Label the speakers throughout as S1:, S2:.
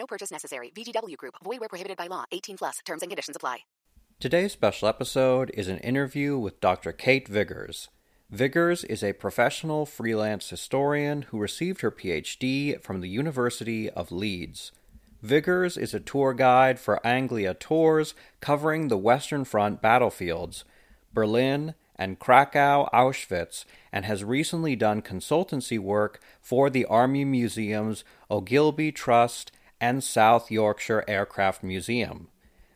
S1: No purchase necessary. VGW Group. Void where prohibited by law. 18 plus. Terms and conditions apply.
S2: Today's special episode is an interview with Dr. Kate Vigurs. Vigurs is a professional freelance historian who received her PhD from the University of Leeds. Vigurs is a tour guide for Anglia tours covering the Western Front battlefields, Berlin, and Krakow Auschwitz, and has recently done consultancy work for the Army Museum's Ogilby Trust and South Yorkshire Aircraft Museum.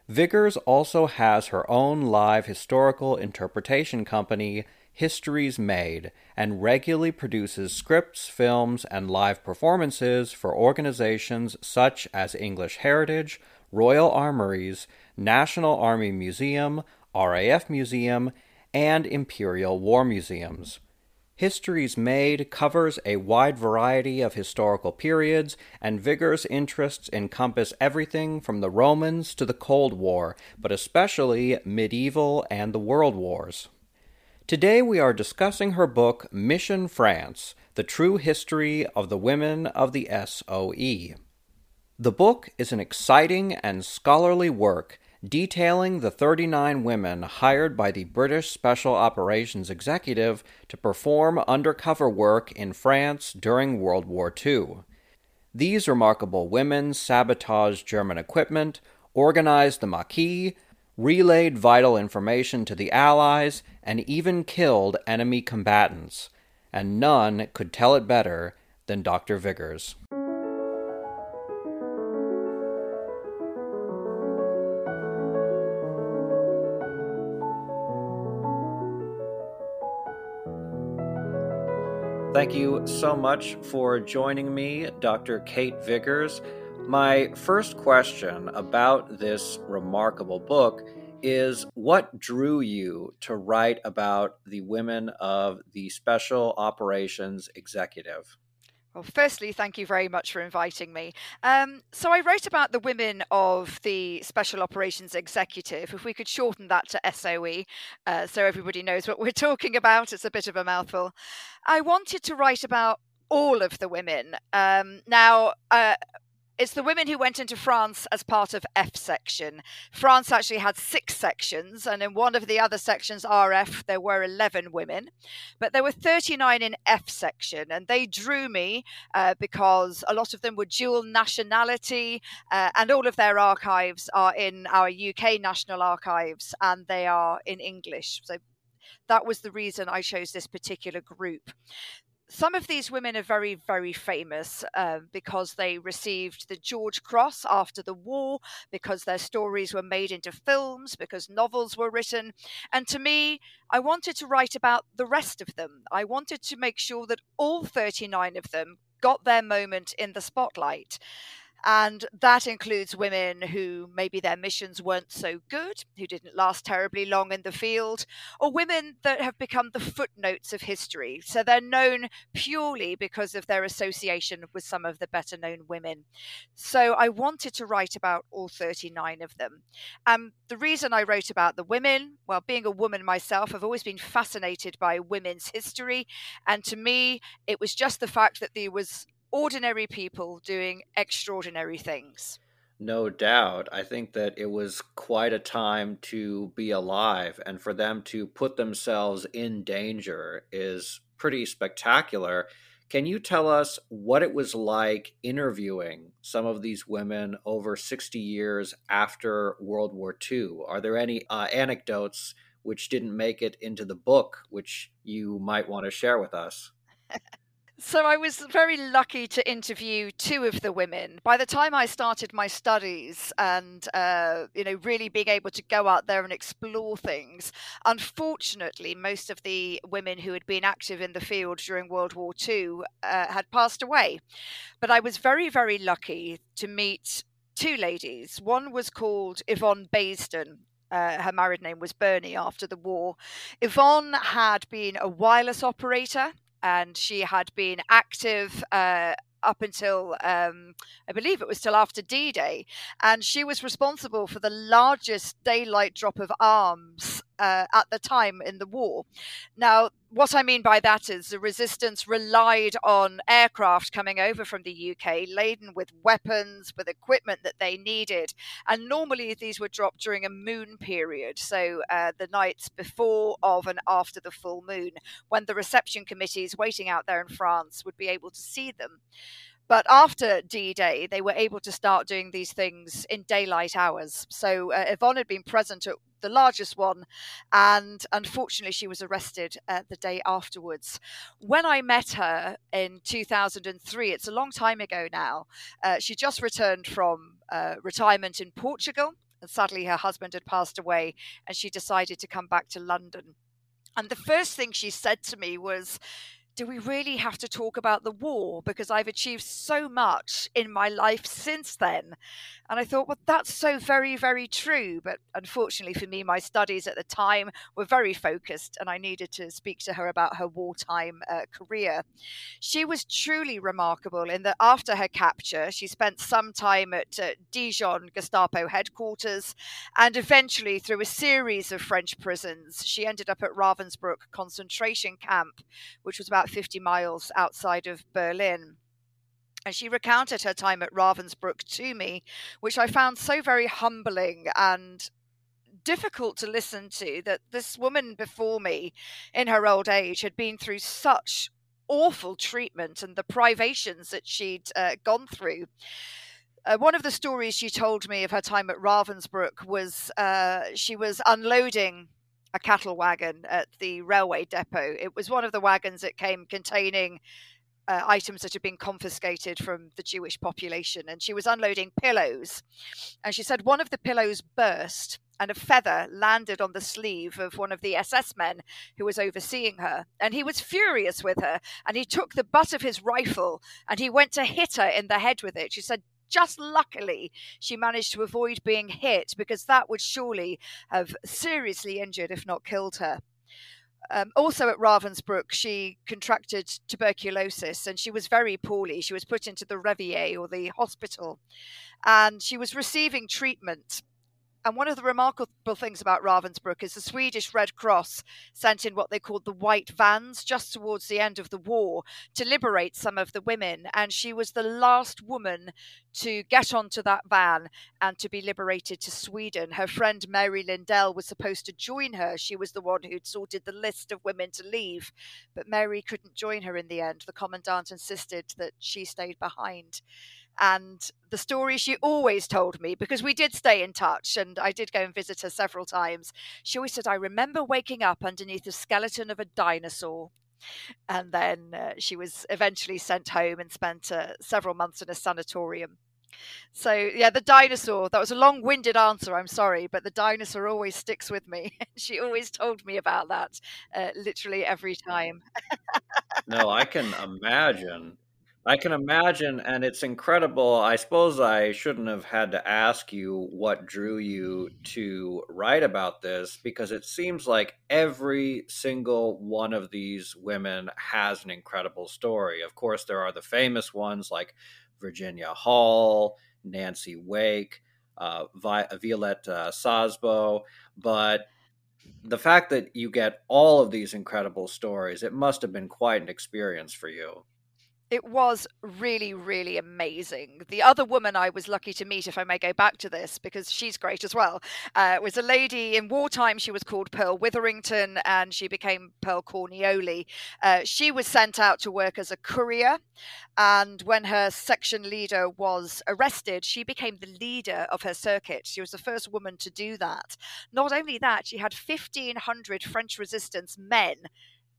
S2: Vigurs also has her own live historical interpretation company, Histories Made, and regularly produces scripts, films, and live performances for organizations such as English Heritage, Royal Armouries, National Army Museum, RAF Museum, and Imperial War Museums. Histories Made covers a wide variety of historical periods, and Vigurs' interests encompass everything from the Romans to the Cold War, but especially medieval and the World Wars. Today we are discussing her book Mission France The True History of the Women of the SOE. The book is an exciting and scholarly work detailing the 39 women hired by the British Special Operations Executive to perform undercover work in France during World War II. These remarkable women sabotaged German equipment, organized the Maquis, relayed vital information to the Allies, and even killed enemy combatants. And none could tell it better than Dr. Vigurs. Thank you so much for joining me, Dr. Kate Vigurs. My first question about this remarkable book is what drew you to write about the women of the Special Operations Executive?
S3: Well, firstly, thank you very much for inviting me. Um, so, I wrote about the women of the Special Operations Executive. If we could shorten that to SOE, uh, so everybody knows what we're talking about, it's a bit of a mouthful. I wanted to write about all of the women. Um, now, uh, it's the women who went into France as part of F section. France actually had six sections, and in one of the other sections, RF, there were 11 women, but there were 39 in F section, and they drew me uh, because a lot of them were dual nationality, uh, and all of their archives are in our UK National Archives, and they are in English. So that was the reason I chose this particular group some of these women are very, very famous uh, because they received the George Cross after the war, because their stories were made into films, because novels were written. And to me, I wanted to write about the rest of them. I wanted to make sure that all 39 of them got their moment in the spotlight. And that includes women who maybe their missions weren't so good, who didn't last terribly long in the field, or women that have become the footnotes of history. So they're known purely because of their association with some of the better known women. So I wanted to write about all 39 of them. Um, the reason I wrote about the women, well, being a woman myself, I've always been fascinated by women's history. And to me, it was just the fact that there was ordinary people doing extraordinary things.
S2: No doubt. I think that it was quite a time to be alive, and for them to put themselves in danger is pretty spectacular. Can you tell us what it was like interviewing some of these women over 60 years after World War II? Are there any uh, anecdotes which didn't make it into the book which you might want to share with us?
S3: So I was very lucky to interview two of the women. By the time I started my studies and uh, you know really being able to go out there and explore things, unfortunately, most of the women who had been active in the field during World War II uh, had passed away. But I was very very lucky to meet two ladies. One was called Yvonne Baseden, uh, her married name was Burney after the war. Yvonne had been a wireless operator and she had been active uh, up until um, I believe it was till after D Day. And she was responsible for the largest daylight drop of arms uh, at the time in the war. Now, what I mean by that is the resistance relied on aircraft coming over from the UK laden with weapons, with equipment that they needed. And normally these were dropped during a moon period, so uh, the nights before, of, and after the full moon, when the reception committees waiting out there in France would be able to see them. But after D Day, they were able to start doing these things in daylight hours. So uh, Yvonne had been present at the largest one, and unfortunately, she was arrested uh, the day afterwards. When I met her in 2003, it's a long time ago now, uh, she just returned from uh, retirement in Portugal. And sadly, her husband had passed away, and she decided to come back to London. And the first thing she said to me was, do we really have to talk about the war? Because I've achieved so much in my life since then. And I thought, well, that's so very, very true. But unfortunately for me, my studies at the time were very focused, and I needed to speak to her about her wartime uh, career. She was truly remarkable in that after her capture, she spent some time at uh, Dijon Gestapo headquarters, and eventually, through a series of French prisons, she ended up at Ravensbrück concentration camp, which was about 50 miles outside of Berlin. And she recounted her time at Ravensbrück to me, which I found so very humbling and difficult to listen to that this woman before me in her old age had been through such awful treatment and the privations that she'd uh, gone through. Uh, one of the stories she told me of her time at Ravensbrück was uh, she was unloading a cattle wagon at the railway depot. It was one of the wagons that came containing uh, items that had been confiscated from the Jewish population. And she was unloading pillows. And she said one of the pillows burst and a feather landed on the sleeve of one of the SS men who was overseeing her. And he was furious with her. And he took the butt of his rifle and he went to hit her in the head with it. She said, just luckily she managed to avoid being hit because that would surely have seriously injured, if not killed her. Um, also at Ravensbrück, she contracted tuberculosis and she was very poorly. She was put into the Revier or the hospital and she was receiving treatment and one of the remarkable things about Ravensbrück is the Swedish Red Cross sent in what they called the white vans just towards the end of the war to liberate some of the women. And she was the last woman to get onto that van and to be liberated to Sweden. Her friend Mary Lindell was supposed to join her. She was the one who'd sorted the list of women to leave. But Mary couldn't join her in the end. The commandant insisted that she stayed behind and the story she always told me because we did stay in touch and I did go and visit her several times. She always said, I remember waking up underneath the skeleton of a dinosaur. And then uh, she was eventually sent home and spent uh, several months in a sanatorium. So, yeah, the dinosaur, that was a long winded answer, I'm sorry, but the dinosaur always sticks with me. she always told me about that uh, literally every time.
S4: no, I can imagine I can imagine, and it's incredible. I suppose I shouldn't have had to ask you what drew you to write about this because it seems like every single one of these women has an incredible story. Of course, there are the famous ones like Virginia Hall, Nancy Wake, uh, Vi- Violette uh, Szabo, but the fact that you get all of these incredible stories, it must have been quite an experience for you
S3: it was really, really amazing. The other woman I was lucky to meet, if I may go back to this, because she's great as well, uh, was a lady in wartime. She was called Pearl Witherington and she became Pearl Cornioli. Uh, she was sent out to work as a courier. And when her section leader was arrested, she became the leader of her circuit. She was the first woman to do that. Not only that, she had 1,500 French resistance men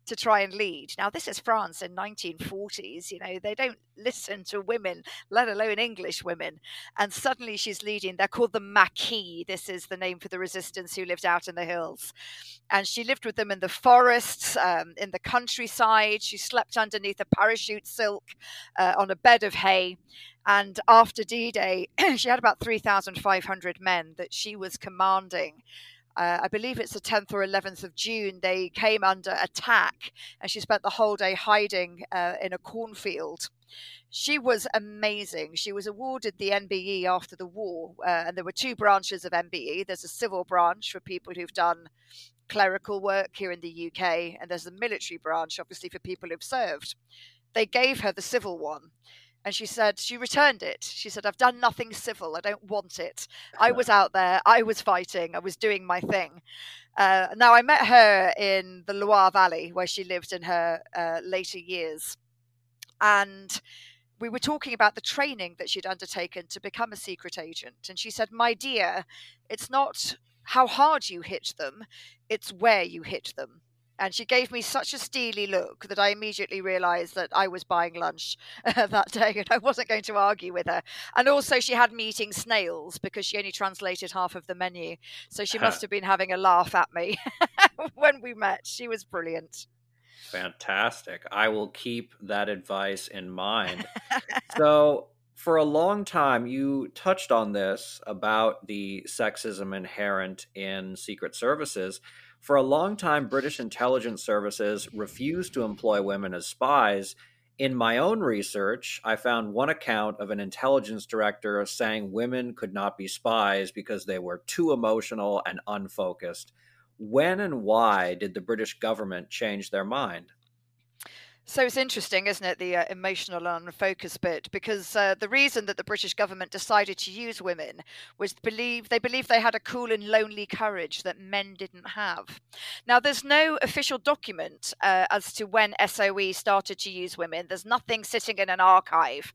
S3: to try and lead. Now, this is France in 1940s. You know, they don't listen to women, let alone English women. And suddenly she's leading. They're called the Maquis. This is the name for the resistance who lived out in the hills. And she lived with them in the forests, um, in the countryside. She slept underneath a parachute silk uh, on a bed of hay. And after D Day, she had about 3,500 men that she was commanding uh, I believe it's the 10th or 11th of June, they came under attack and she spent the whole day hiding uh, in a cornfield. She was amazing. She was awarded the MBE after the war, uh, and there were two branches of MBE. There's a civil branch for people who've done clerical work here in the UK, and there's a military branch, obviously, for people who've served. They gave her the civil one and she said she returned it. She said i've done nothing civil. I don't want it. I was out there. I was fighting. I was doing my thing. Uh, now i met her in the loire valley where she lived in her uh, later years. And we were talking about the training that she'd undertaken to become a secret agent. And she said my dear it's not how hard you hit them it's where you hit them and she gave me such a steely look that I immediately realized that I was buying lunch that day and I wasn't going to argue with her. And also, she had me eating snails because she only translated half of the menu. So she must uh-huh. have been having a laugh at me when we met. She was brilliant.
S4: Fantastic. I will keep that advice in mind. so, for a long time, you touched on this about the sexism inherent in secret services. For a long time, British intelligence services refused to employ women as spies. In my own research, I found one account of an intelligence director saying women could not be spies because they were too emotional and unfocused. When and why did the British government change their mind?
S3: So it's interesting, isn't it, the uh, emotional and focus bit? Because uh, the reason that the British government decided to use women was believe they believed they had a cool and lonely courage that men didn't have. Now, there's no official document uh, as to when SOE started to use women. There's nothing sitting in an archive.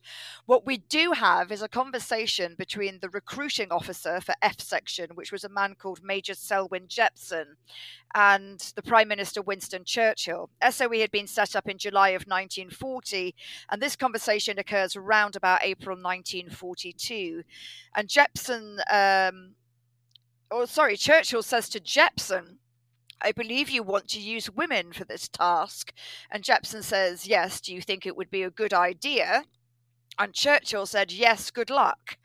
S3: What we do have is a conversation between the recruiting officer for F section, which was a man called Major Selwyn Jepson, and the Prime Minister Winston Churchill. SOE had been set up in July of 1940, and this conversation occurs around about April 1942. And Jepson, um, or sorry, Churchill says to Jepson, I believe you want to use women for this task. And Jepson says, Yes, do you think it would be a good idea? And Churchill said, Yes, good luck.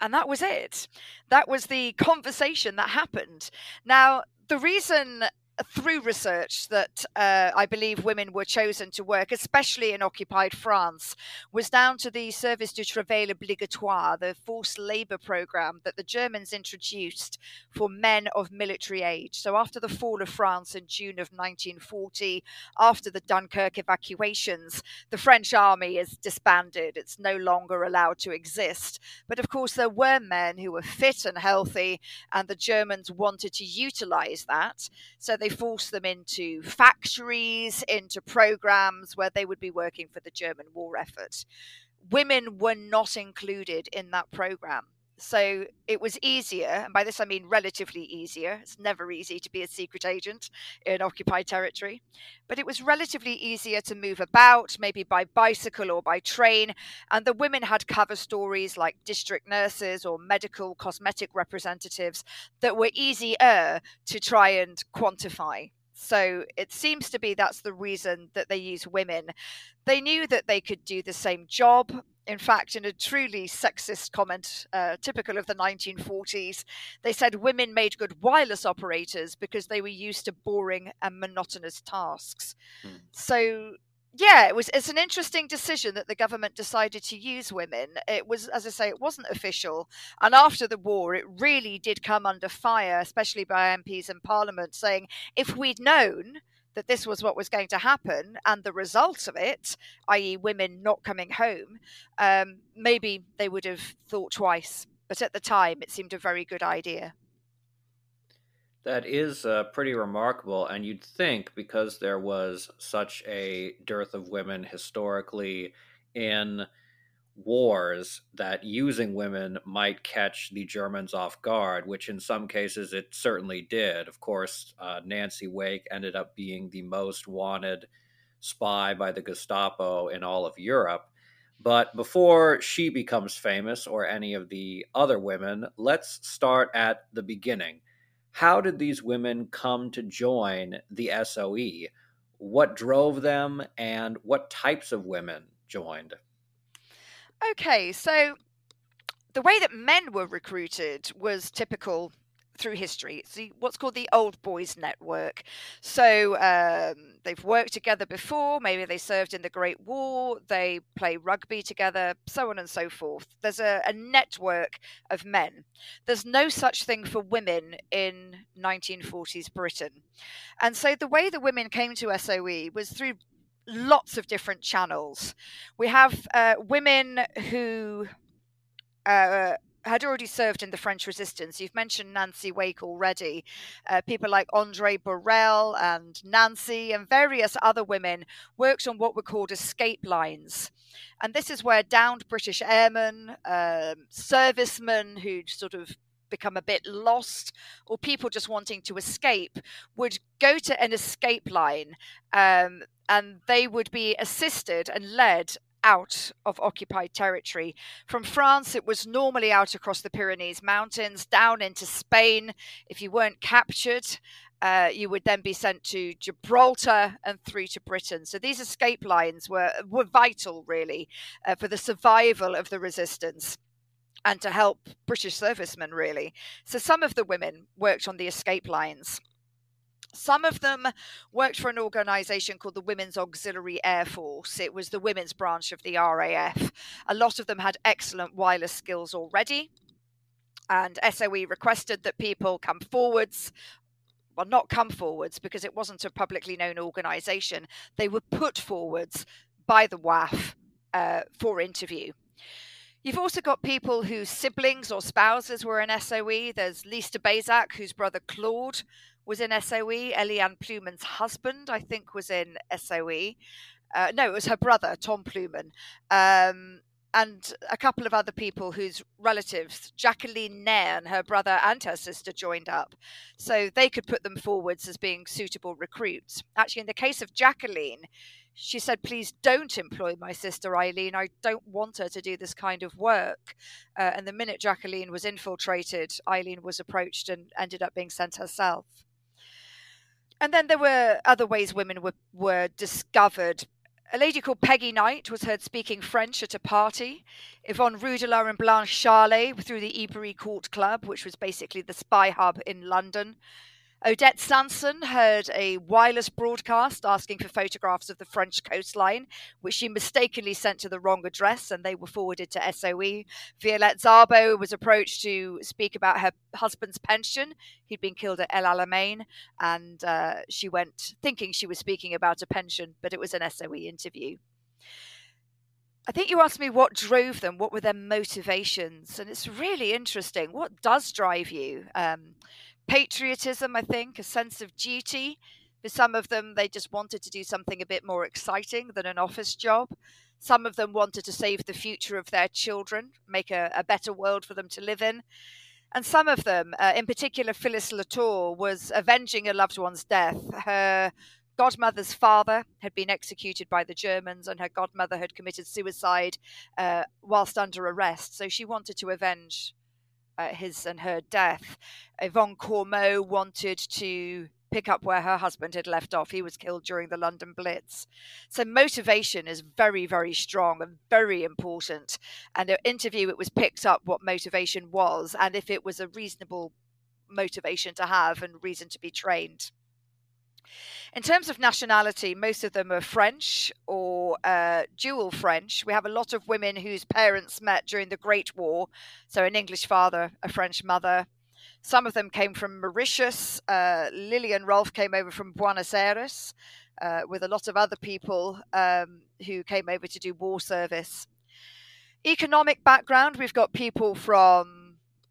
S3: And that was it. That was the conversation that happened. Now, the reason through research that uh, I believe women were chosen to work, especially in occupied France, was down to the Service du Travail Obligatoire, the forced labour programme that the Germans introduced for men of military age. So, after the fall of France in June of 1940, after the Dunkirk evacuations, the French army is disbanded. It's no longer allowed to exist. But of course, there were men who were fit and healthy, and the Germans wanted to utilise that. So, they they forced them into factories, into programs where they would be working for the German war effort. Women were not included in that program. So it was easier, and by this I mean relatively easier. It's never easy to be a secret agent in occupied territory, but it was relatively easier to move about, maybe by bicycle or by train. And the women had cover stories like district nurses or medical cosmetic representatives that were easier to try and quantify. So it seems to be that's the reason that they use women. They knew that they could do the same job in fact, in a truly sexist comment, uh, typical of the 1940s, they said women made good wireless operators because they were used to boring and monotonous tasks. Hmm. So, yeah, it was. It's an interesting decision that the government decided to use women. It was, as I say, it wasn't official, and after the war, it really did come under fire, especially by MPs in Parliament, saying if we'd known that this was what was going to happen and the result of it, i.e., women not coming home, um, maybe they would have thought twice. But at the time, it seemed a very good idea.
S4: That is uh, pretty remarkable. And you'd think because there was such a dearth of women historically in wars that using women might catch the Germans off guard, which in some cases it certainly did. Of course, uh, Nancy Wake ended up being the most wanted spy by the Gestapo in all of Europe. But before she becomes famous or any of the other women, let's start at the beginning. How did these women come to join the SOE? What drove them and what types of women joined?
S3: Okay, so the way that men were recruited was typical through history. It's the, what's called the Old Boys Network. So um, they've worked together before, maybe they served in the Great War, they play rugby together, so on and so forth. There's a, a network of men. There's no such thing for women in 1940s Britain. And so the way the women came to SOE was through lots of different channels. We have uh, women who uh, had already served in the French resistance. You've mentioned Nancy Wake already. Uh, people like Andrée Borrel and Nancy and various other women worked on what were called escape lines. And this is where downed British airmen, um, servicemen who'd sort of become a bit lost or people just wanting to escape would go to an escape line um, and they would be assisted and led out of occupied territory. From France, it was normally out across the Pyrenees Mountains, down into Spain. If you weren't captured, uh, you would then be sent to Gibraltar and through to Britain. So these escape lines were were vital, really, uh, for the survival of the resistance and to help British servicemen, really. So some of the women worked on the escape lines. Some of them worked for an organization called the Women's Auxiliary Air Force. It was the women's branch of the RAF. A lot of them had excellent wireless skills already. And SOE requested that people come forwards well, not come forwards because it wasn't a publicly known organization. They were put forwards by the WAAF uh, for interview. You've also got people whose siblings or spouses were in SOE. There's Lisa Baissac, whose brother Claude was in SOE. Eliane Plewman's husband, I think, was in SOE. Uh, no, it was her brother, Tom Plewman. Um, and a couple of other people whose relatives, Jacqueline Nearne, her brother and her sister, joined up. So they could put them forwards as being suitable recruits. Actually, in the case of Jacqueline, she said, Please don't employ my sister Eileen. I don't want her to do this kind of work. Uh, and the minute Jacqueline was infiltrated, Eileen was approached and ended up being sent herself and then there were other ways women were, were discovered. A lady called Peggy Knight was heard speaking French at a party. Yvonne Rudellat and Blanche Charlet through the Ebury Court Club, which was basically the spy hub in London. Odette Sansom heard a wireless broadcast asking for photographs of the French coastline, which she mistakenly sent to the wrong address and they were forwarded to SOE. Violette Szabo was approached to speak about her husband's pension. He'd been killed at El Alamein, and uh, she went thinking she was speaking about a pension, but it was an SOE interview. I think you asked me what drove them, what were their motivations, and it's really interesting. What does drive you? Um, patriotism, I think, a sense of duty. For some of them, they just wanted to do something a bit more exciting than an office job. Some of them wanted to save the future of their children, make a, a better world for them to live in. And some of them, uh, in particular, Phyllis Latour, was avenging a loved one's death. Her godmother's father had been executed by the Germans, and her godmother had committed suicide uh, whilst under arrest. So she wanted to avenge uh, his and her death. Yvonne Cormeau wanted to pick up where her husband had left off. He was killed during the London Blitz. So motivation is very, very strong and very important. And an interview, it was picked up what motivation was and if it was a reasonable motivation to have and reason to be trained. In terms of nationality, most of them are French or uh, dual French. We have a lot of women whose parents met during the Great War, so an English father, a French mother. Some of them came from Mauritius. Uh, Lillian Rolfe came over from Buenos Aires uh, with a lot of other people um, who came over to do war service. Economic background, we've got people from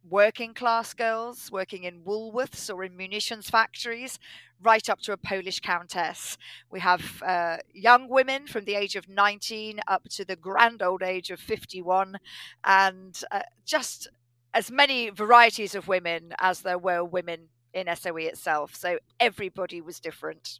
S3: working class girls working in Woolworths or in munitions factories, right up to a Polish countess. We have uh, young women from the age of 19 up to the grand old age of 51, and uh, just as many varieties of women as there were women in SOE itself. So everybody was different.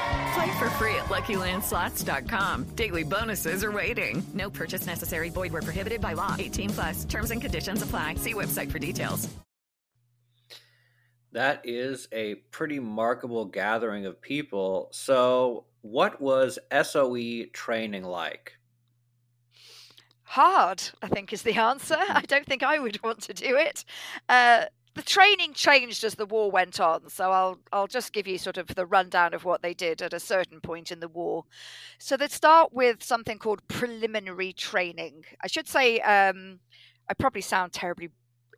S5: Play for free at LuckyLandSlots.com. Daily bonuses are waiting. No purchase necessary. Void where prohibited by law. 18 plus. Terms and conditions apply. See website for details.
S4: That is a pretty remarkable gathering of people. So, what was SOE training like?
S3: Hard, I think, is the answer. I don't think I would want to do it. Uh, the training changed as the war went on, so I'll I'll just give you sort of the rundown of what they did at a certain point in the war. So they'd start with something called preliminary training. I should say um, I probably sound terribly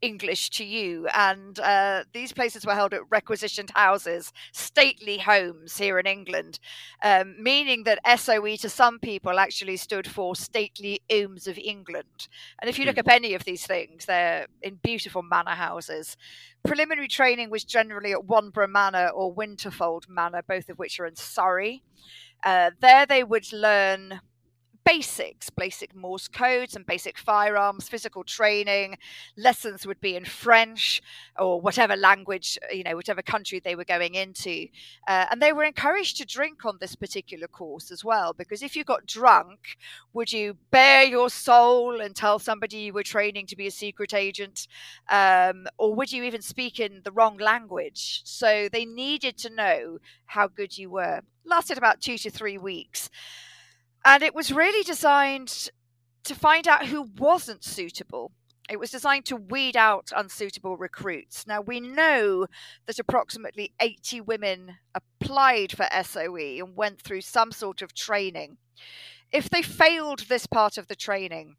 S3: English to you. And uh, these places were held at requisitioned houses, stately homes here in England, um, meaning that SOE to some people actually stood for stately homes of England. And if you look mm. up any of these things, they're in beautiful manor houses. Preliminary training was generally at Wanborough Manor or Winterfold Manor, both of which are in Surrey. Uh, there they would learn basics, basic Morse codes and basic firearms, physical training. Lessons would be in French or whatever language, you know, whatever country they were going into. Uh, and they were encouraged to drink on this particular course as well, because if you got drunk, would you bare your soul and tell somebody you were training to be a secret agent? Um, or would you even speak in the wrong language? So they needed to know how good you were. Lasted about two to three weeks. And it was really designed to find out who wasn't suitable. It was designed to weed out unsuitable recruits. Now, we know that approximately 80 women applied for SOE and went through some sort of training. If they failed this part of the training,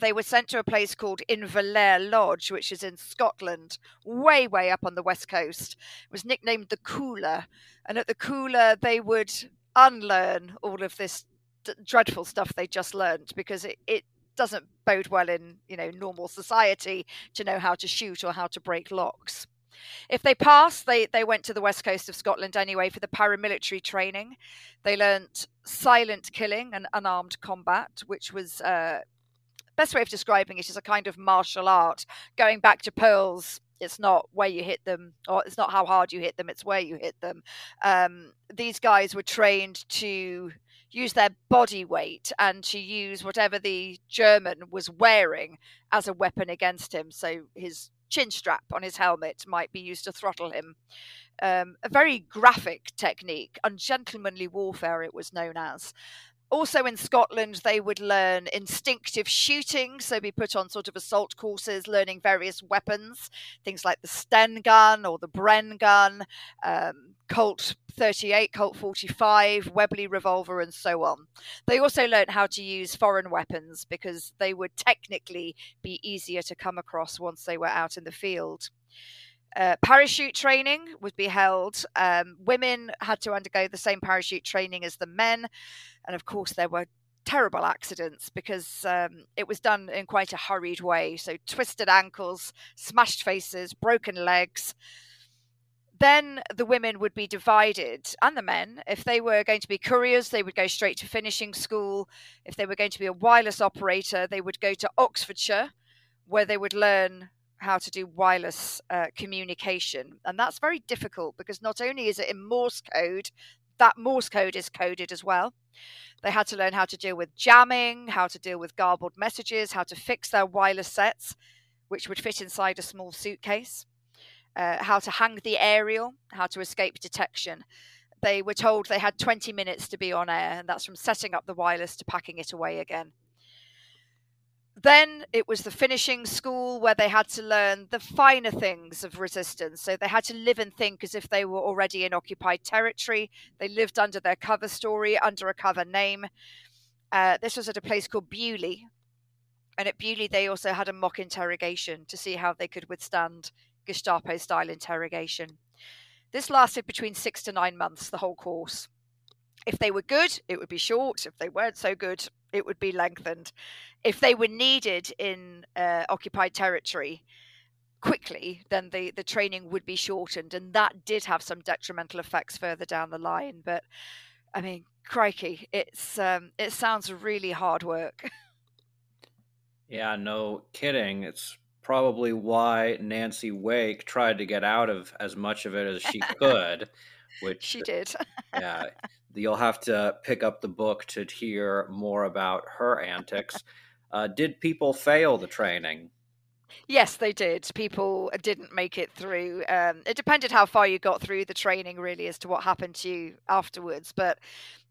S3: they were sent to a place called Inverlair Lodge, which is in Scotland, way, way up on the west coast. It was nicknamed the Cooler. And at the Cooler, they would unlearn all of this dreadful stuff they just learned because it, it doesn't bode well in you know normal society to know how to shoot or how to break locks. If they passed, they, they went to the west coast of Scotland anyway for the paramilitary training. They learnt silent killing and unarmed combat, which was uh, best way of describing it is a kind of martial art. Going back to Pearl's, it's not where you hit them, or it's not how hard you hit them; it's where you hit them. Um, these guys were trained to use their body weight and to use whatever the German was wearing as a weapon against him. So his chin strap on his helmet might be used to throttle him. Um, a very graphic technique, ungentlemanly warfare, it was known as also in Scotland, they would learn instinctive shooting, so be put on sort of assault courses, learning various weapons, things like the Sten gun or the Bren gun, um, Colt 38, Colt 45, Webley revolver, and so on. They also learned how to use foreign weapons because they would technically be easier to come across once they were out in the field. Uh, parachute training would be held. Um, women had to undergo the same parachute training as the men. And of course, there were terrible accidents because um, it was done in quite a hurried way. So, twisted ankles, smashed faces, broken legs. Then the women would be divided, and the men. If they were going to be couriers, they would go straight to finishing school. If they were going to be a wireless operator, they would go to Oxfordshire, where they would learn how to do wireless uh, communication. And that's very difficult because not only is it in Morse code, that Morse code is coded as well. They had to learn how to deal with jamming, how to deal with garbled messages, how to fix their wireless sets, which would fit inside a small suitcase, uh, how to hang the aerial, how to escape detection. They were told they had 20 minutes to be on air, and that's from setting up the wireless to packing it away again then it was the finishing school where they had to learn the finer things of resistance. So they had to live and think as if they were already in occupied territory. They lived under their cover story, under a cover name. Uh, this was at a place called Beaulieu. And at Beaulieu, they also had a mock interrogation to see how they could withstand Gestapo style interrogation. This lasted between six to nine months, the whole course. If they were good, it would be short. If they weren't so good, it would be lengthened. If they were needed in uh, occupied territory quickly, then the, the training would be shortened. And that did have some detrimental effects further down the line. But I mean, crikey, it's um, it sounds really hard work.
S4: Yeah, no kidding. It's probably why Nancy Wake tried to get out of as much of it as she could, which
S3: she did.
S4: yeah, you'll have to pick up the book to hear more about her antics. Uh, did people fail the training?
S3: Yes, they did. People didn't make it through. Um, it depended how far you got through the training, really, as to what happened to you afterwards. But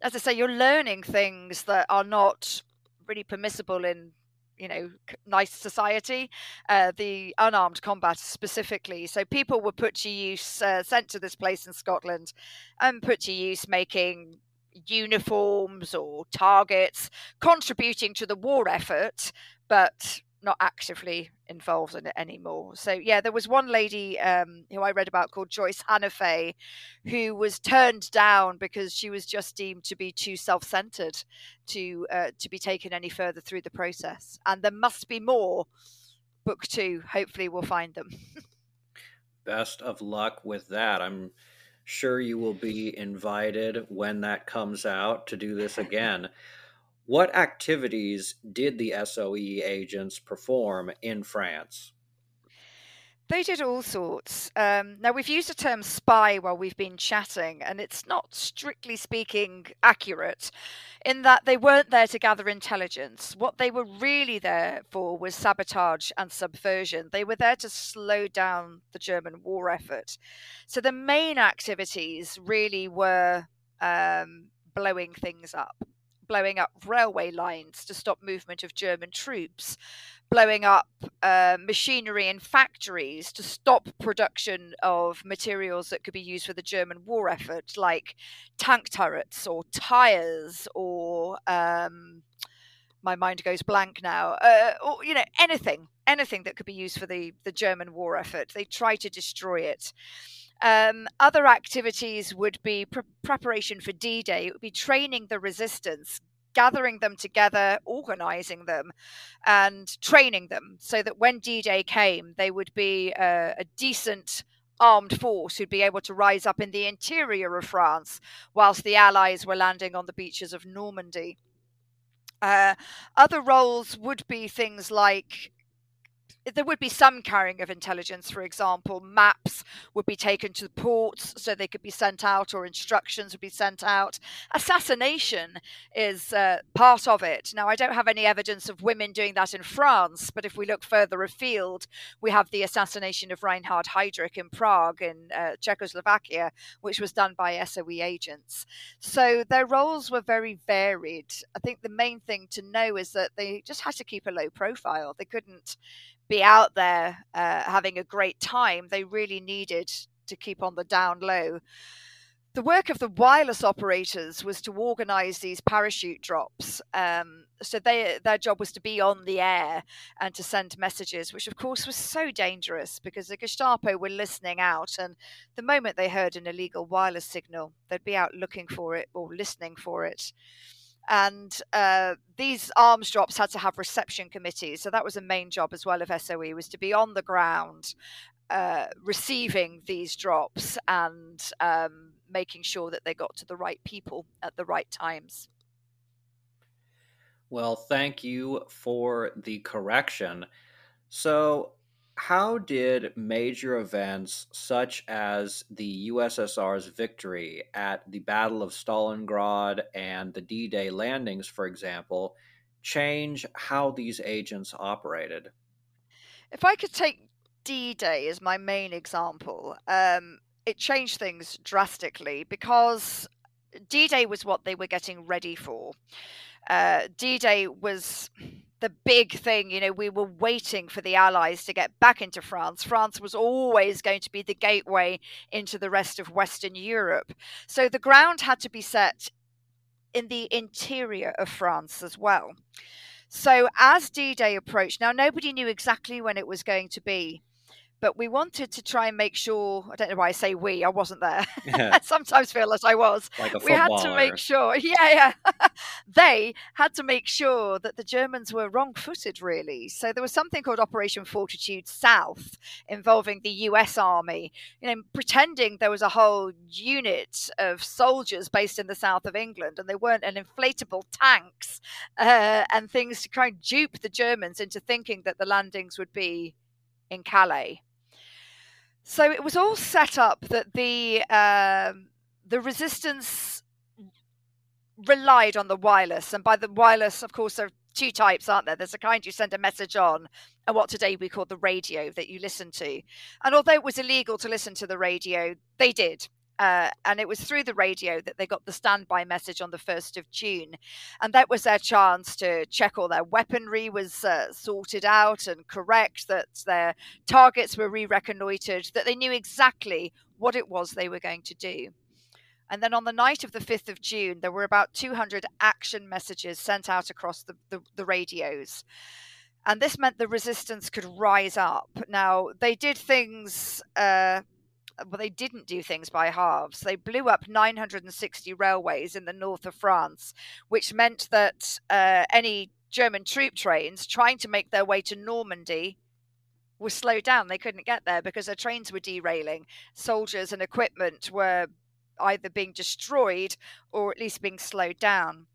S3: as I say, you're learning things that are not really permissible in you know nice society uh, the unarmed combat specifically. So people were put to use uh, sent to this place in scotland and put to use making uniforms or targets contributing to the war effort but not actively involved in it anymore. So yeah, there was one lady um, who I read about called Joyce Hannafay, who was turned down because she was just deemed to be too self-centered to uh, to be taken any further through the process. And there must be more. Book two. Hopefully, we'll find them.
S4: Best of luck with that. I'm sure you will be invited when that comes out to do this again. What activities did the SOE agents perform in France?
S3: They did all sorts. Um, now, we've used the term spy while we've been chatting, and it's not strictly speaking accurate in that they weren't there to gather intelligence. What they were really there for was sabotage and subversion. They were there to slow down the German war effort. So the main activities really were um, blowing things up blowing up railway lines to stop movement of German troops, blowing up uh, machinery in factories to stop production of materials that could be used for the German war effort, like tank turrets or tires or. Um, my mind goes blank now. Uh, or you know anything, anything that could be used for the the German war effort. They try to destroy it. Um, other activities would be pre- preparation for D Day, it would be training the resistance, gathering them together, organizing them, and training them so that when D Day came, they would be a, a decent armed force who'd be able to rise up in the interior of France whilst the Allies were landing on the beaches of Normandy. Uh, other roles would be things like there would be some carrying of intelligence. For example, maps would be taken to the ports so they could be sent out, or instructions would be sent out. Assassination is uh, part of it. Now, I don't have any evidence of women doing that in France, but if we look further afield, we have the assassination of Reinhard Heydrich in Prague, in uh, Czechoslovakia, which was done by SOE agents. So their roles were very varied. I think the main thing to know is that they just had to keep a low profile. They couldn't be out there uh, having a great time. They really needed to keep on the down low. The work of the wireless operators was to organize these parachute drops. Um, so they, their job was to be on the air and to send messages, which of course was so dangerous because the Gestapo were listening out. And the moment they heard an illegal wireless signal, they'd be out looking for it or listening for it and uh, these arms drops had to have reception committees so that was a main job as well of soe was to be on the ground uh, receiving these drops and um, making sure that they got to the right people at the right times.
S4: Well thank you for the correction. So how did major events such as the USSR's victory at the Battle of Stalingrad and the D Day landings, for example, change how these agents operated?
S3: If I could take D Day as my main example, um, it changed things drastically because D Day was what they were getting ready for. Uh, D Day was the big thing. You know, we were waiting for the Allies to get back into France. France was always going to be the gateway into the rest of Western Europe. So the ground had to be set in the interior of France as well. So as D Day approached, now nobody knew exactly when it was going to be, but we wanted to try and make sure i don't know why i say we i wasn't there.
S4: Yeah.
S3: i sometimes feel as i was.
S4: Like a
S3: we had to make sure yeah yeah. They had to make sure that the germans were wrong-footed really. So there was something called operation fortitude south involving the us army you know pretending there was a whole unit of soldiers based in the south of england and they weren't an inflatable tanks uh, and things to try and dupe the germans into thinking that the landings would be in calais so it was all set up that the um, the resistance relied on the wireless, and by the wireless, of course, there are two types, aren't there? There's a kind you send a message on, and what today we call the radio that you listen to. And although it was illegal to listen to the radio, they did. Uh, and it was through the radio that they got the standby message on the 1st of June. And that was their chance to check all their weaponry was uh, sorted out and correct, that their targets were re reconnoitered, that they knew exactly what it was they were going to do. And then on the night of the 5th of June, there were about 200 action messages sent out across the, the, the radios. And this meant the resistance could rise up. Now, they did things. Uh, well, they didn't do things by halves. They blew up 960 railways in the north of France, which meant that uh, any German troop trains trying to make their way to Normandy were slowed down. They couldn't get there because their trains were derailing. Soldiers and equipment were either being destroyed or at least being slowed down.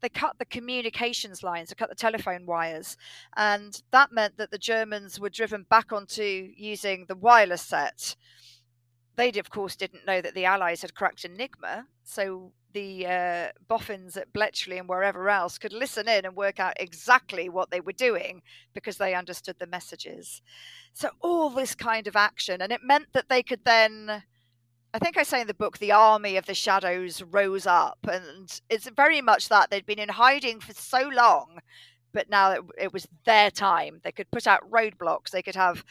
S3: They cut the communications lines, they cut the telephone wires, and that meant that the Germans were driven back onto using the wireless set they, of course, didn't know that the Allies had cracked Enigma, so the uh, boffins at Bletchley and wherever else could listen in and work out exactly what they were doing because they understood the messages. So, all this kind of action, and it meant that they could then. I think I say in the book, the army of the shadows rose up, and it's very much that they'd been in hiding for so long, but now it, it was their time. They could put out roadblocks, they could have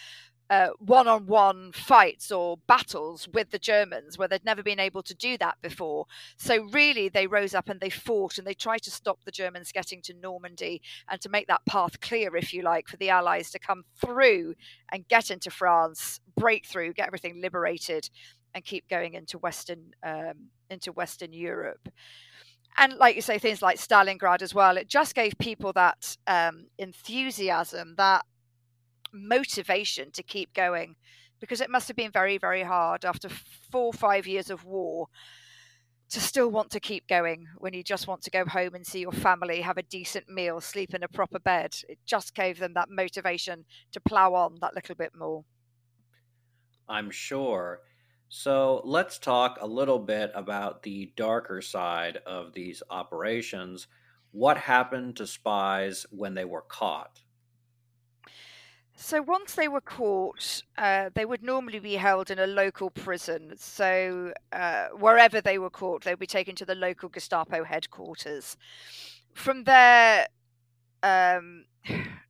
S3: uh, one-on-one fights or battles with the Germans where they'd never been able to do that before. So really, they rose up and they fought and they tried to stop the Germans getting to Normandy and to make that path clear, if you like, for the Allies to come through and get into France, break through, get everything liberated, and keep going into Western um, into Western Europe. And like you say, things like Stalingrad as well. It just gave people that um, enthusiasm, that motivation to keep going because it must have been very, very hard after four or five years of war to still want to keep going when you just want to go home and see your family, have a decent meal, sleep in a proper bed. It just gave them that motivation to plow on that little bit more.
S4: I'm sure. So let's talk a little bit about the darker side of these operations. What happened to spies when they were caught?
S3: So once they were caught, uh, they would normally be held in a local prison. So uh, wherever they were caught, they would be taken to the local Gestapo headquarters. From there, um,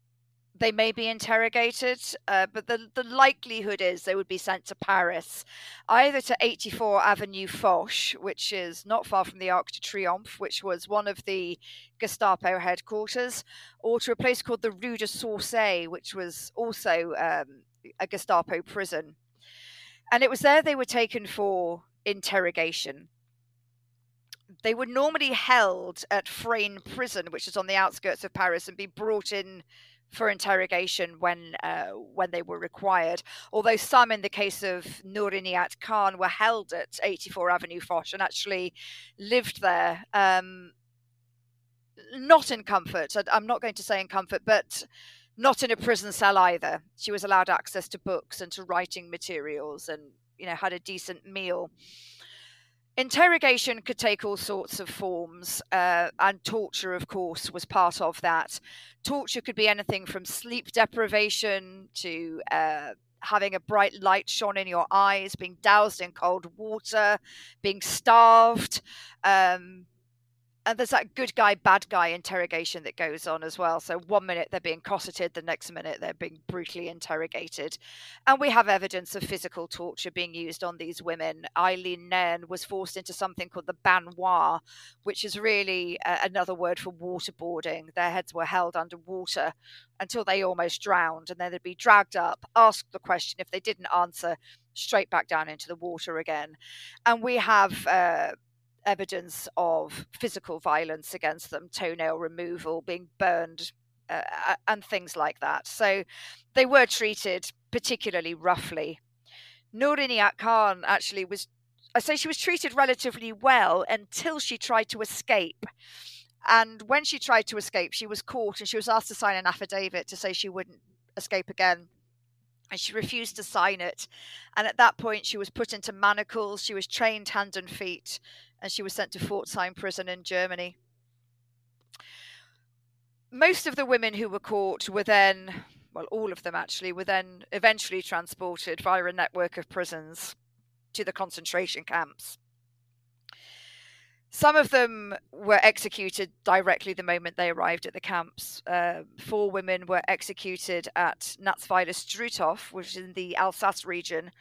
S3: they may be interrogated, uh, but the, the likelihood is they would be sent to Paris, either to 84 Avenue Foch, which is not far from the Arc de Triomphe, which was one of the Gestapo headquarters, or to a place called the Rue des Saussaies, which was also um, a Gestapo prison. And it was there they were taken for interrogation. They were normally held at Fresnes prison, which is on the outskirts of Paris, and be brought in for interrogation when uh, when they were required. Although some, in the case of Noor Inayat Khan, were held at 84 Avenue Foch and actually lived there, um, not in comfort. I'm not going to say in comfort, but not in a prison cell either. She was allowed access to books and to writing materials, and you know had a decent meal. Interrogation could take all sorts of forms, uh, and torture, of course, was part of that. Torture could be anything from sleep deprivation to uh, having a bright light shone in your eyes, being doused in cold water, being starved. Um, and there's that good guy, bad guy interrogation that goes on as well. So one minute they're being cosseted, the next minute they're being brutally interrogated. And we have evidence of physical torture being used on these women. Eileen Nearne was forced into something called the baignoire, which is really uh, another word for waterboarding. Their heads were held under water until they almost drowned, and then they'd be dragged up, asked the question. If they didn't answer, straight back down into the water again. And we have uh, evidence of physical violence against them, toenail removal, being burned, uh, and things like that. So they were treated particularly roughly. Noor Inayat Khan actually was, I say she was treated relatively well until she tried to escape. And when she tried to escape, she was caught and she was asked to sign an affidavit to say she wouldn't escape again. And she refused to sign it. And at that point, she was put into manacles. She was trained hand and feet and she was sent to Pforzheim prison in Germany. Most of the women who were caught were then, well, all of them actually, were then eventually transported via a network of prisons to the concentration camps. Some of them were executed directly the moment they arrived at the camps. Uh, four women were executed at Natzweiler Struthof, which is in the Alsace region,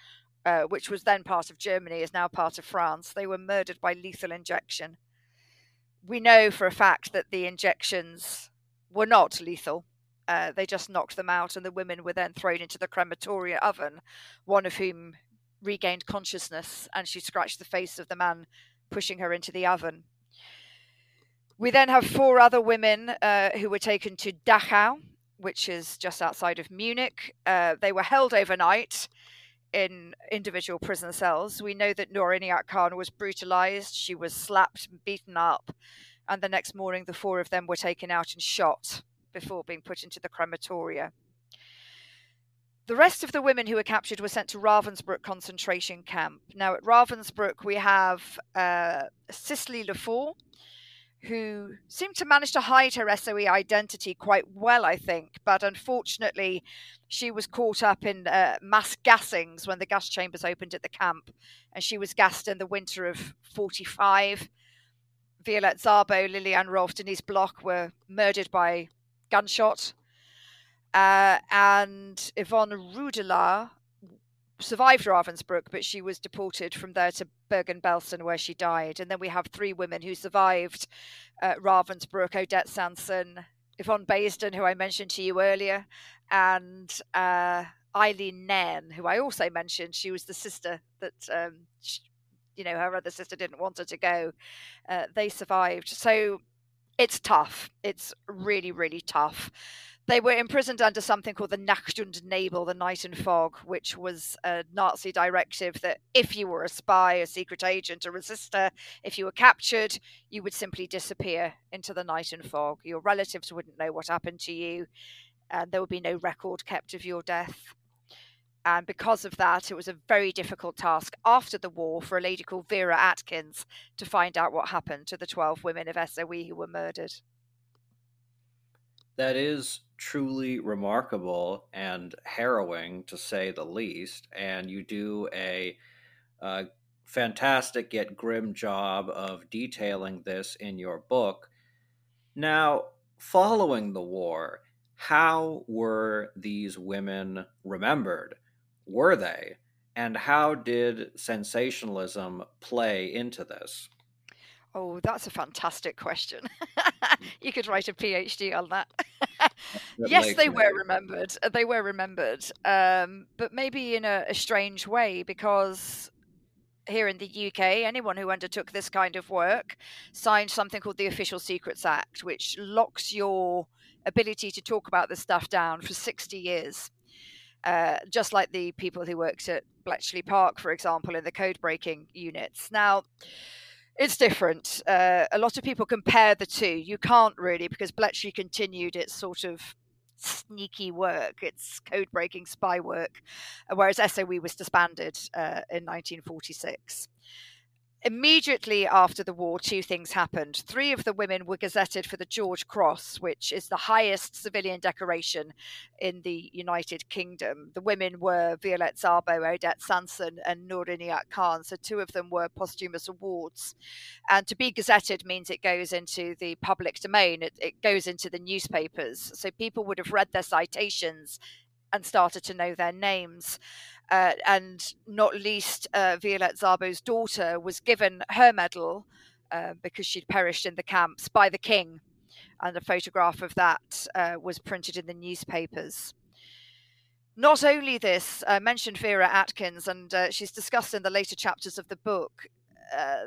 S3: uh, which was then part of Germany, is now part of France. They were murdered by lethal injection. We know for a fact that the injections were not lethal. Uh, they just knocked them out, and the women were then thrown into the crematoria oven, one of whom regained consciousness, and she scratched the face of the man pushing her into the oven. We then have four other women uh, who were taken to Dachau, which is just outside of Munich. Uh, they were held overnight in individual prison cells. We know that Noor Inayat Khan was brutalized, she was slapped and beaten up, and the next morning the four of them were taken out and shot before being put into the crematoria. The rest of the women who were captured were sent to Ravensbrück concentration camp. Now, at Ravensbrück, we have uh, Cecily Lefort, who seemed to manage to hide her SOE identity quite well, I think. But unfortunately, she was caught up in uh, mass gassings when the gas chambers opened at the camp, and she was gassed in the winter of 45. Violette Szabo, Lilian Rolfe, Denise Bloch were murdered by gunshot. Uh, and Yvonne Rudellat survived Ravensbrück, but she was deported from there to Bergen-Belsen, where she died. And then we have three women who survived uh, Ravensbrück: Odette Sansom, Yvonne Baseden, who I mentioned to you earlier, and uh, Eileen Nearne, who I also mentioned. She was the sister that. Um, she, you know, her other sister didn't want her to go. Uh, they survived. So it's tough. It's really, really tough. They were imprisoned under something called the Nacht und Nebel, the night and fog, which was a Nazi directive that if you were a spy, a secret agent, a resistor, if you were captured, you would simply disappear into the night and fog. Your relatives wouldn't know what happened to you, and there would be no record kept of your death. And because of that, it was a very difficult task after the war for a lady called Vera Atkins to find out what happened to the 12 women of SOE who were murdered.
S4: That is truly remarkable and harrowing, to say the least. And you do a, a fantastic yet grim job of detailing this in your book. Now, following the war, how were these women remembered? Were they? And how did sensationalism play into this?
S3: Oh, that's a fantastic question. you could write a PhD on that. yes, they were remembered. Uh, they were remembered, um, but maybe in a, a strange way because here in the UK, anyone who undertook this kind of work signed something called the Official Secrets Act, which locks your ability to talk about this stuff down for 60 years. Uh, just like the people who worked at Bletchley Park, for example, in the code breaking units. Now, it's different. Uh, a lot of people compare the two. You can't really because Bletchley continued its sort of sneaky work, its code breaking spy work, uh, whereas SOE was disbanded uh, in 1946. Immediately after the war, two things happened. Three of the women were gazetted for the George Cross, which is the highest civilian decoration in the United Kingdom. The women were Violette Szabo, Odette Sansom, and Noor Inayat Khan. So two of them were posthumous awards. And to be gazetted means it goes into the public domain, it, it goes into the newspapers. So people would have read their citations and started to know their names. Uh, and not least, uh, Violette Szabo's daughter was given her medal uh, because she'd perished in the camps by the king. And a photograph of that uh, was printed in the newspapers. Not only this, I mentioned Vera Atkins, and uh, she's discussed in the later chapters of the book. Uh,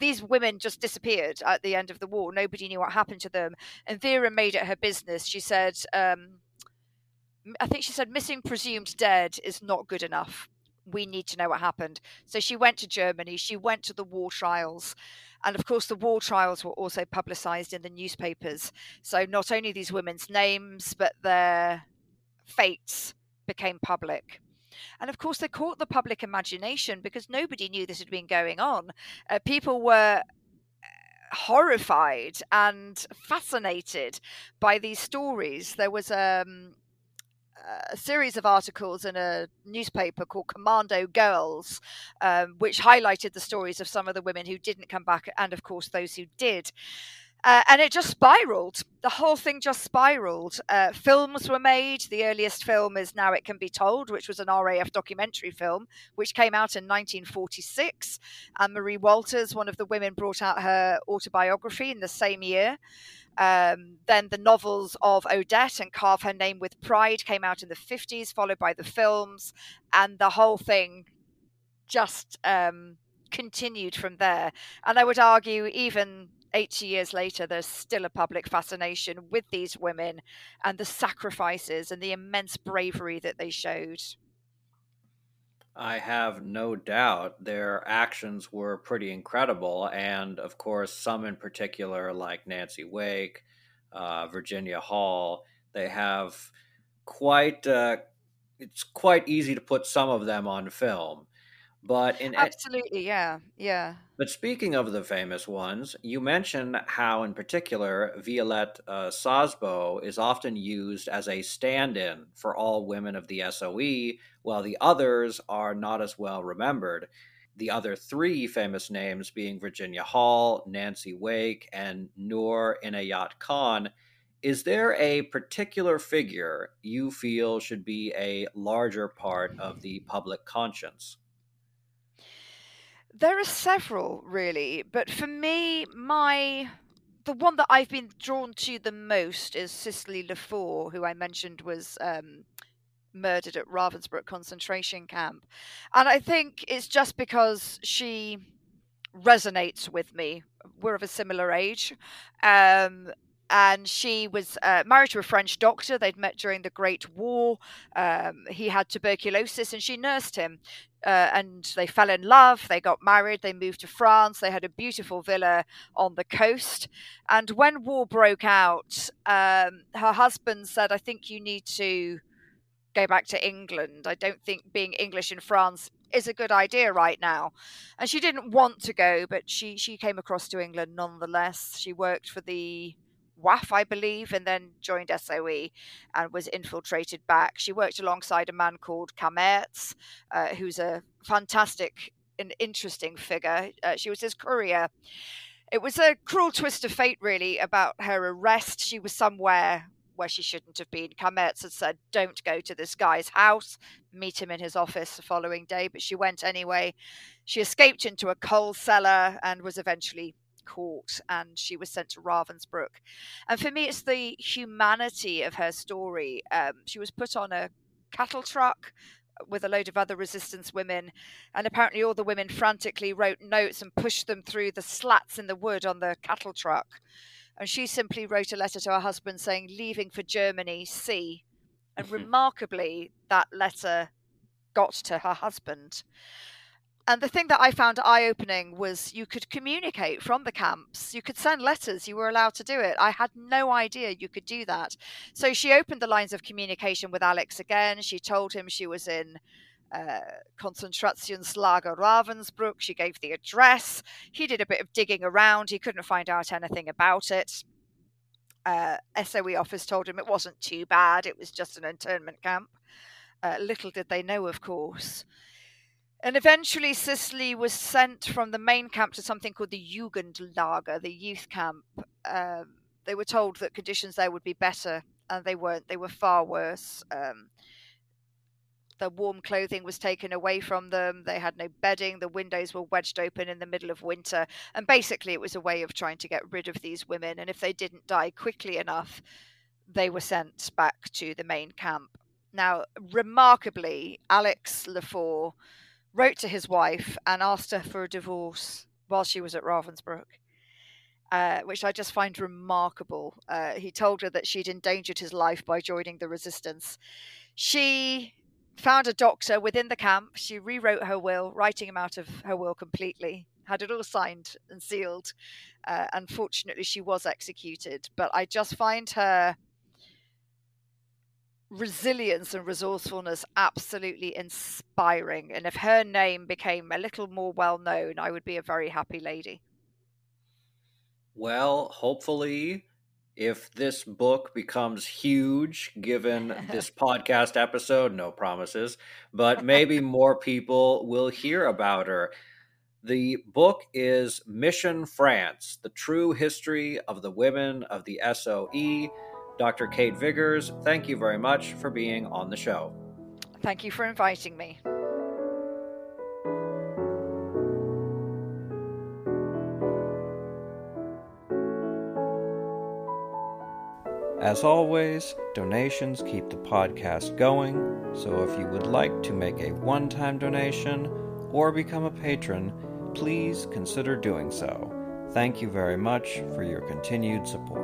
S3: these women just disappeared at the end of the war. Nobody knew what happened to them. And Vera made it her business. She said, um, I think she said missing presumed dead is not good enough. We need to know what happened. So she went to Germany, she went to the war trials. And of course, the war trials were also publicized in the newspapers. So not only these women's names, but their fates became public. And of course, they caught the public imagination because nobody knew this had been going on. Uh, people were uh, horrified and fascinated by these stories. There was um, a series of articles in a newspaper called Commando Girls, um, which highlighted the stories of some of the women who didn't come back, and of course those who did. Uh, and it just spiraled. The whole thing just spiraled. Uh, films were made. The earliest film is Now It Can Be Told, which was an RAF documentary film, which came out in 1946. Anne-Marie Walters, one of the women, brought out her autobiography in the same year. Um, then the novels of Odette and Carve Her Name with Pride came out in the 50s, followed by the films, and the whole thing just um, continued from there. And I would argue, even 80 years later, there's still a public fascination with these women and the sacrifices and the immense bravery that they showed.
S4: I have no doubt their actions were pretty incredible. And of course, some in particular, like Nancy Wake, uh, Virginia Hall, they have quite, uh, it's quite easy to put some of them on film. But in
S3: absolutely, yeah, yeah.
S4: But speaking of the famous ones, you mentioned how, in particular, Violette uh, Szabo is often used as a stand-in for all women of the SOE, while the others are not as well remembered. The other three famous names being Virginia Hall, Nancy Wake, and Noor Inayat Khan. Is there a particular figure you feel should be a larger part of the public conscience?
S3: There are several, really, but for me, my the one that I've been drawn to the most is Cecily Lefort, who I mentioned was um, murdered at Ravensbrück concentration camp, and I think it's just because she resonates with me. We're of a similar age, um, and she was uh, married to a French doctor. They'd met during the Great War. Um, he had tuberculosis, and she nursed him. Uh, and they fell in love. They got married. They moved to France. They had a beautiful villa on the coast. And when war broke out, um, her husband said, "I think you need to." Go back to England. I don't think being English in France is a good idea right now. And she didn't want to go, but she she came across to England nonetheless. She worked for the WAAF, I believe, and then joined SOE and was infiltrated back. She worked alongside a man called Cammaerts, uh, who's a fantastic and interesting figure. Uh, she was his courier. It was a cruel twist of fate, really, about her arrest. She was somewhere where she shouldn't have been. Cammaerts had said, Don't go to this guy's house, meet him in his office the following day, but she went anyway. She escaped into a coal cellar and was eventually caught and she was sent to Ravensbrück. And for me, it's the humanity of her story. Um, she was put on a cattle truck with a load of other resistance women, and apparently all the women frantically wrote notes and pushed them through the slats in the wood on the cattle truck. And she simply wrote a letter to her husband saying, Leaving for Germany, see. And mm-hmm. remarkably, that letter got to her husband and the thing that I found eye opening was you could communicate from the camps. You could send letters. You were allowed to do it. I had no idea you could do that. So she opened the lines of communication with Alex again. She told him she was in uh, Konzentrationslager Ravensbrück. She gave the address. He did a bit of digging around. He couldn't find out anything about it. Uh, SOE office told him it wasn't too bad. It was just an internment camp. Uh, little did they know, of course. And eventually, Cecily was sent from the main camp to something called the Jugendlager, the youth camp. Um, they were told that conditions there would be better, and they weren't. They were far worse. Um, the warm clothing was taken away from them. They had no bedding. The windows were wedged open in the middle of winter. And basically, it was a way of trying to get rid of these women. And if they didn't die quickly enough, they were sent back to the main camp. Now, remarkably, Alex Lefort wrote to his wife and asked her for a divorce while she was at Ravensbrück, Uh, which I just find remarkable. Uh, he told her that she'd endangered his life by joining the resistance. She found a doctor within the camp. She rewrote her will, writing him out of her will completely, had it all signed and sealed. Uh, unfortunately, she was executed. But I just find her resilience and resourcefulness absolutely inspiring. And if her name became a little more well known, I would be a very happy lady.
S4: Well, hopefully, if this book becomes huge, given this podcast episode, no promises, but maybe more people will hear about her. The book is Mission France The True History of the Women of the SOE. Dr. Kate Vigurs, thank you very much for being on the show.
S3: Thank you for inviting me.
S4: As always, donations keep the podcast going, so if you would like to make a one time donation or become a patron, please consider doing so. Thank you very much for your continued support.